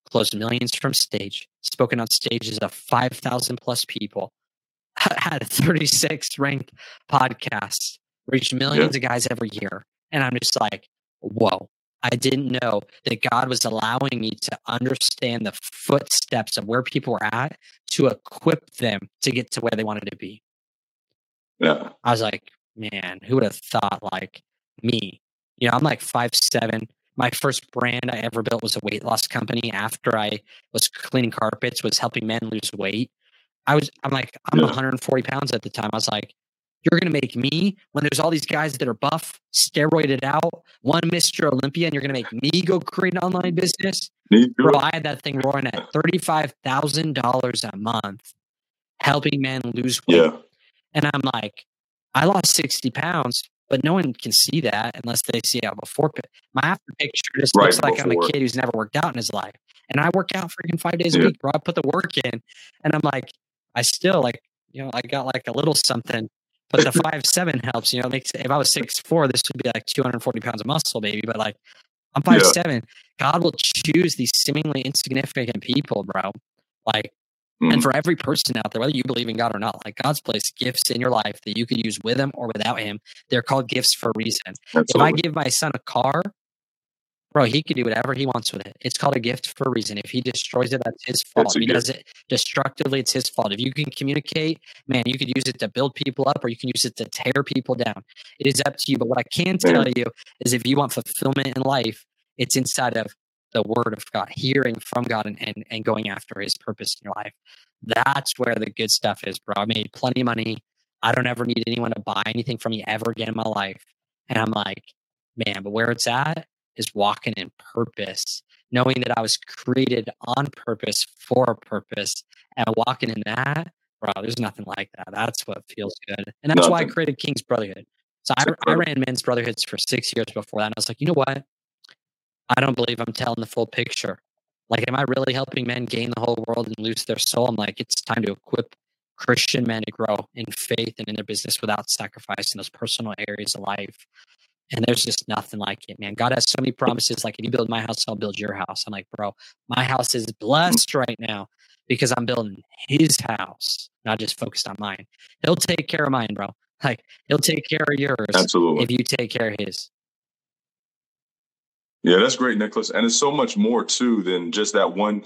closed millions from stage, spoken on stages of 5,000 plus people, *laughs* had a 36 ranked podcasts, reached millions yeah. of guys every year. And I'm just like, whoa, I didn't know that God was allowing me to understand the footsteps of where people were at to equip them to get to where they wanted to be. Yeah. I was like, man, who would have thought like me? You know, I'm like five seven. My first brand I ever built was a weight loss company after I was cleaning carpets, was helping men lose weight. I was I'm like, I'm yeah. 140 pounds at the time. I was like, you're going to make me when there's all these guys that are buff, steroided out, won Mr. Olympia, and you're going to make me go create an online business. Bro, I had that thing roaring at $35,000 a month, helping men lose weight. Yeah. And I'm like, I lost 60 pounds, but no one can see that unless they see it before. My after picture just right looks like before. I'm a kid who's never worked out in his life. And I work out freaking five days yeah. a week, bro. I put the work in and I'm like, I still like, you know, I got like a little something but the five seven helps. You know, makes if I was six four, this would be like two hundred forty pounds of muscle, baby. But like I'm five yeah. seven. God will choose these seemingly insignificant people, bro. Like, mm. and for every person out there, whether you believe in God or not, like God's placed gifts in your life that you could use with Him or without Him. They're called gifts for a reason. Absolutely. If I give my son a car, bro, he could do whatever he wants with it. It's called a gift for a reason. If he destroys it, that's his fault. If he gift. does it destructively, it's his fault. If you can communicate, man, you could use it to build people up or you can use it to tear people down. It is up to you. But what I can tell man. you is if you want fulfillment in life, it's inside of the word of God, hearing from God and, and, and going after his purpose in your life. That's where the good stuff is, bro. I made plenty of money. I don't ever need anyone to buy anything from me ever again in my life. And I'm like, man, but where it's at is walking in purpose, knowing that I was created on purpose for a purpose and walking in that, bro, there's nothing like that. That's what feels good. And that's nothing. why I created King's Brotherhood. So I, I ran men's brotherhoods for six years before that. And I was like, you know what? I don't believe I'm telling the full picture. Like, am I really helping men gain the whole world and lose their soul? I'm like, it's time to equip Christian men to grow in faith and in their business without sacrificing those personal areas of life. And there's just nothing like it, man. God has so many promises. Like, if you build my house, I'll build your house. I'm like, bro, my house is blessed right now because I'm building his house, not just focused on mine. He'll take care of mine, bro. *laughs* Like he'll take care of yours Absolutely. if you take care of his. Yeah, that's great, Nicholas. And it's so much more too than just that one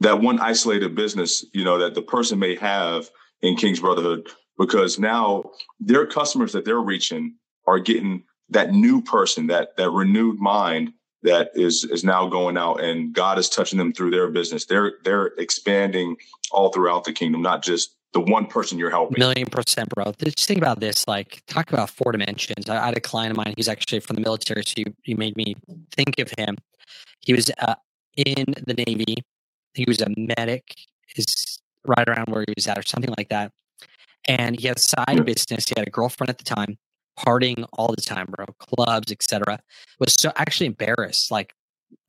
that one isolated business, you know, that the person may have in King's Brotherhood, because now their customers that they're reaching are getting that new person, that that renewed mind that is is now going out and God is touching them through their business. They're they're expanding all throughout the kingdom, not just the one person you're helping. Million percent, bro. Just think about this. Like, talk about four dimensions. I, I had a client of mine. He's actually from the military, so he, he made me think of him. He was uh, in the Navy. He was a medic. Is right around where he was at, or something like that. And he had a side Yeah. business. He had a girlfriend at the time, partying all the time, bro. Clubs, etc. Was so actually embarrassed, like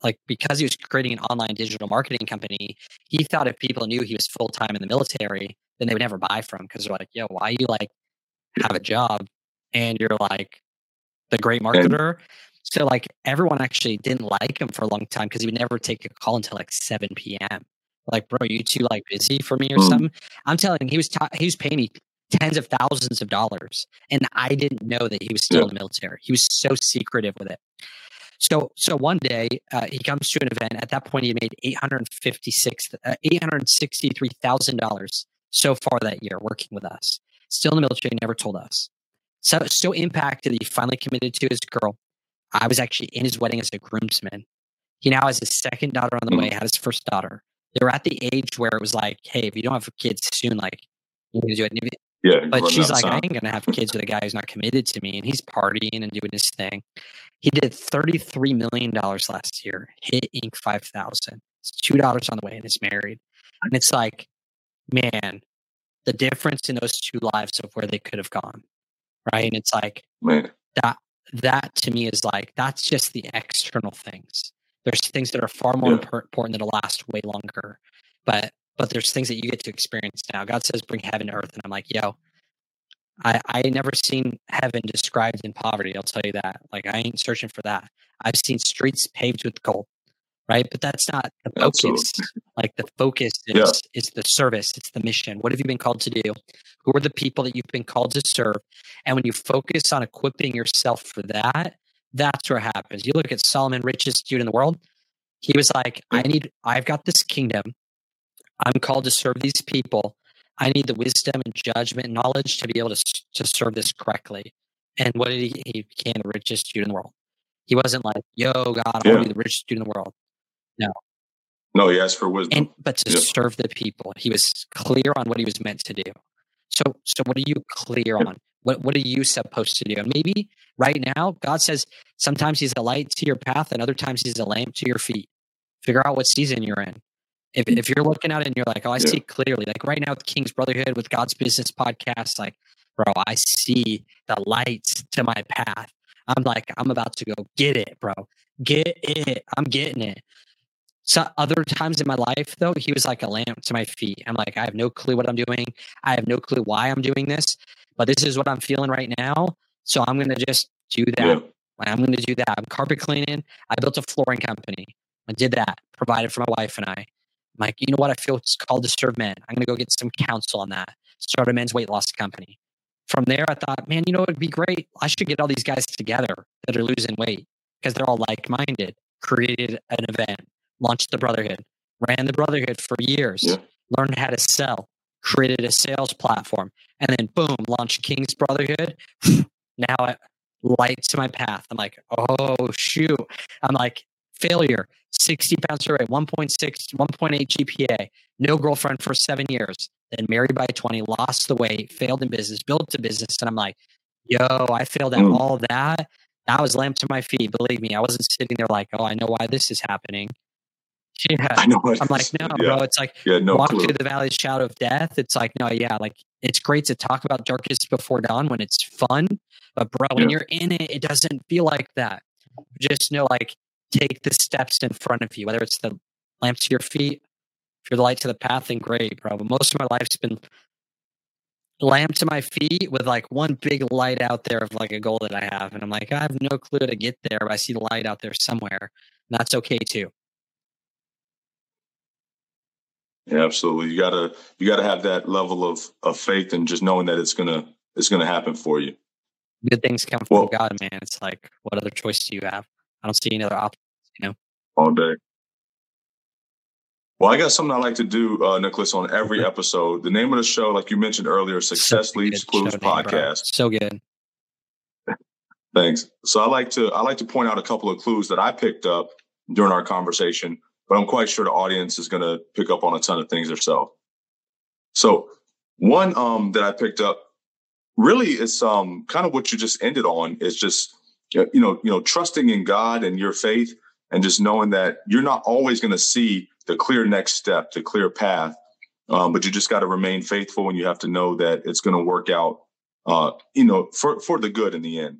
like because he was creating an online digital marketing company, he thought if people knew he was full time in the military, then they would never buy from because they're like, yo, why you like have a job and you're like the great marketer? so like everyone actually didn't like him for a long time because he would never take a call until like 7 p.m. Like, bro, you too like busy for me or Mm. something? I'm telling you, he was ta- he was paying me tens of thousands of dollars, and I didn't know that he was still Yeah. in the military. He was so secretive with it. So, so one day uh, he comes to an event. At that point, he made eight hundred fifty-six, uh, eight hundred sixty-three thousand dollars so far that year working with us. Still in the military, never told us. So, so impacted that he finally committed to his girl. I was actually in his wedding as a groomsman. He now has his second daughter on the way. Had his first daughter. They were at the age where it was like, hey, if you don't have kids soon, like you need to do it. Yeah. but she's like, I ain't gonna have *laughs* kids with a guy who's not committed to me, and he's partying and doing his thing. He did thirty-three million dollars last year. Hit Inc. five thousand. It's two dollars on the way, and is married. And it's like, man, the difference in those two lives of where they could have gone, right? And it's like Man. that. That to me is like that's just the external things. There's things that are far more Yeah. important that'll last way longer, but but there's things that you get to experience now. God says, "Bring heaven to earth," and I'm like, "Yo, I I ain't never seen heaven described in poverty. I'll tell you that. Like I ain't searching for that. I've seen streets paved with gold, right? But that's not the Absolutely. focus. Like the focus is Yeah. is the service. It's the mission. What have you been called to do? Who are the people that you've been called to serve? And when you focus on equipping yourself for that, that's where it happens. You look at Solomon, richest dude in the world. He was like, I need, I've got this kingdom. I'm called to serve these people. I need the wisdom and judgment and knowledge to be able to, to serve this correctly. And what did he, he became the richest dude in the world. He wasn't like, yo, God, I want Yeah. to be the richest dude in the world. No, No, he asked for wisdom. And, but to Yeah. serve the people, he was clear on what he was meant to do. So, so what are you clear on? What, what are you supposed to do? And maybe right now, God says sometimes he's a light to your path and other times he's a lamp to your feet. Figure out what season you're in. If, if you're looking at it and you're like, oh, I Yeah. see clearly, like right now with King's Brotherhood, with God's Business Podcast, like, bro, I see the lights to my path. I'm like, I'm about to go get it, bro. Get it. I'm getting it. So other times in my life, though, he was like a lamp to my feet. I'm like, I have no clue what I'm doing. I have no clue why I'm doing this, but this is what I'm feeling right now. So I'm gonna just do that. Yeah. I'm gonna do that. I'm carpet cleaning. I built a flooring company. I did that. Provided for my wife and I. I'm like, you know what? I feel it's called to serve men. I'm gonna go get some counsel on that. Start a men's weight loss company. From there, I thought, man, you know, it'd be great. I should get all these guys together that are losing weight because they're all like-minded. Created an event launched the Brotherhood, ran the Brotherhood for years, Yeah. learned how to sell, created a sales platform, and then boom, launched King's Brotherhood. *sighs* now it lights to my path. I'm like, oh shoot. I'm like, failure, 60 pounds survey, 1.6, 1.8 GPA, no girlfriend for seven years, then married by 20, lost the weight, failed in business, built a business. And I'm like, yo, I failed at Mm. all that. That was lamp to my feet. Believe me, I wasn't sitting there like, oh, I know why this is happening. *laughs* Yeah. I know I'm like, no, yeah. bro. It's like Yeah, no walk clue. through the valley of shadow of death. It's like, no, yeah, like it's great to talk about darkest before dawn when it's fun, but bro, when Yeah. you're in it, it doesn't feel like that. Just know, like, take the steps in front of you, whether it's the lamp to your feet, if you're the light to the path, then great, bro. But most of my life's been lamp to my feet with like one big light out there of like a goal that I have, and I'm like, I have no clue to get there, but I see the light out there somewhere, and that's okay too. Yeah, absolutely. You gotta you gotta have that level of of faith and just knowing that it's gonna it's gonna happen for you. Good things come from well, God, man. It's like, what other choice do you have? I don't see any other options. You know, all day. Well, I got something I like to do, uh, Nicholas, on every episode. The name of the show, like you mentioned earlier, Success so Leaves Clues Podcast. so good. *laughs* Thanks. So I like to I like to point out a couple of clues that I picked up during our conversation, but I'm quite sure the audience is going to pick up on a ton of things themselves. So one um, that I picked up really is um, kind of what you just ended on is just you know you know trusting in God and your faith and just knowing that you're not always going to see the clear next step, the clear path, um, but you just got to remain faithful and you have to know that it's going to work out, uh, you know, for for the good in the end.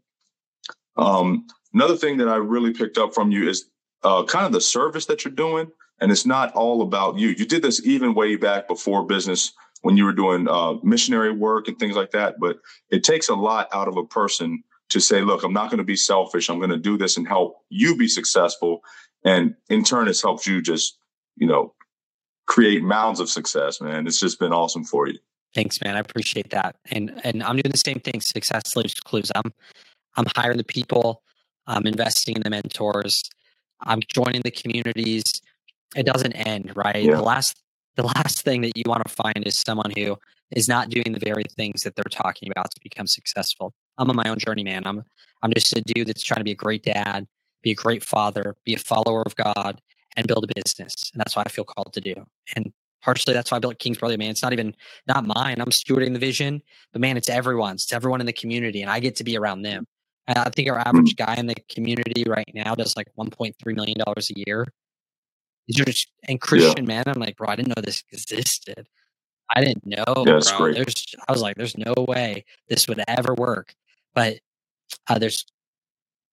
Um, another thing that I really picked up from you is uh, kind of the service that you're doing, and it's not all about you. You did this even way back before business when you were doing uh, missionary work and things like that. But it takes a lot out of a person to say, "Look, I'm not going to be selfish. I'm going to do this and help you be successful." And in turn, it's helped you just, you know, create mounds of success, man. It's just been awesome for you. Thanks, man. I appreciate that. And and I'm doing the same thing. Success leaves clues. I'm I'm hiring the people, I'm investing in the mentors, I'm joining the communities. It doesn't end, right? Yeah. The last the last thing that you want to find is someone who is not doing the very things that they're talking about to become successful. I'm on my own journey, man. I'm I'm just a dude that's trying to be a great dad, be a great father, be a follower of God, and build a business. And that's what I feel called to do. And partially that's why I built King's Brother, man. It's not even not mine. I'm stewarding the vision, but man, it's everyone's. It's everyone in the community, and I get to be around them. And I think our average mm. guy in the community right now does like 1.3 million dollars a year. Just and Christian yeah. man. I'm like, bro, I didn't know this existed. I didn't know, yeah, bro. Great. There's, I was like, there's no way this would ever work. But uh, there's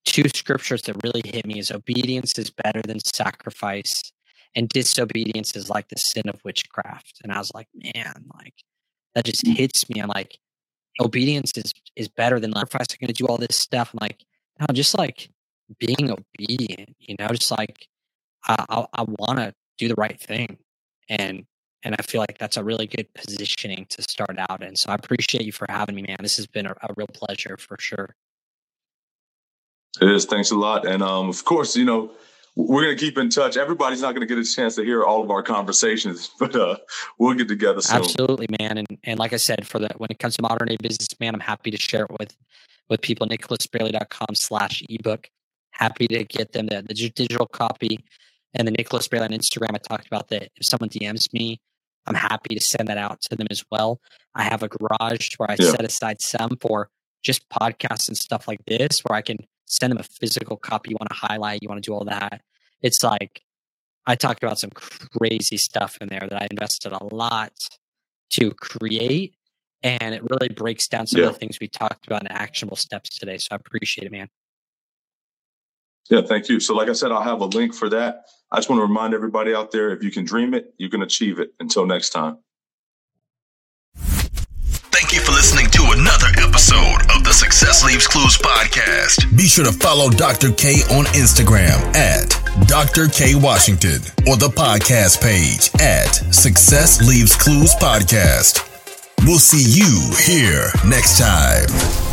two scriptures that really hit me: is obedience is better than sacrifice, and disobedience is like the sin of witchcraft. And I was like, man, like that just hits me. I'm like, obedience is is better than sacrifice. I'm going to do all this stuff. I'm like, no, just like being obedient. You know, just like I I, I want to do the right thing, and and I feel like that's a really good positioning to start out in. So I appreciate you for having me, man. This has been a, a real pleasure for sure. It is. Thanks a lot, and um, of course, you know we're going to keep in touch. Everybody's not going to get a chance to hear all of our conversations, *laughs* but uh, we'll get together soon. Absolutely, man. And and like I said, for the when it comes to modern day business, man, I'm happy to share it with with people. NicholasBayerle.com slash ebook. Happy to get them the, the digital copy and the Nicholas Bayerle on Instagram. I talked about that. If someone DMs me, I'm happy to send that out to them as well. I have a garage where I yeah. set aside some for just podcasts and stuff like this, where I can send them a physical copy you want to highlight, you want to do all that. It's like I talked about some crazy stuff in there that I invested a lot to create. And it really breaks down some yeah. of the things we talked about in actionable steps today. So I appreciate it, man. Yeah, thank you. So, like I said, I'll have a link for that. I just want to remind everybody out there if you can dream it, you can achieve it. Until next time. Thank you for listening to another episode of the Success Leaves Clues podcast. Be sure to follow Dr. K on Instagram at Dr. K Washington or the podcast page at Success Leaves Clues Podcast. We'll see you here next time.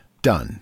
done.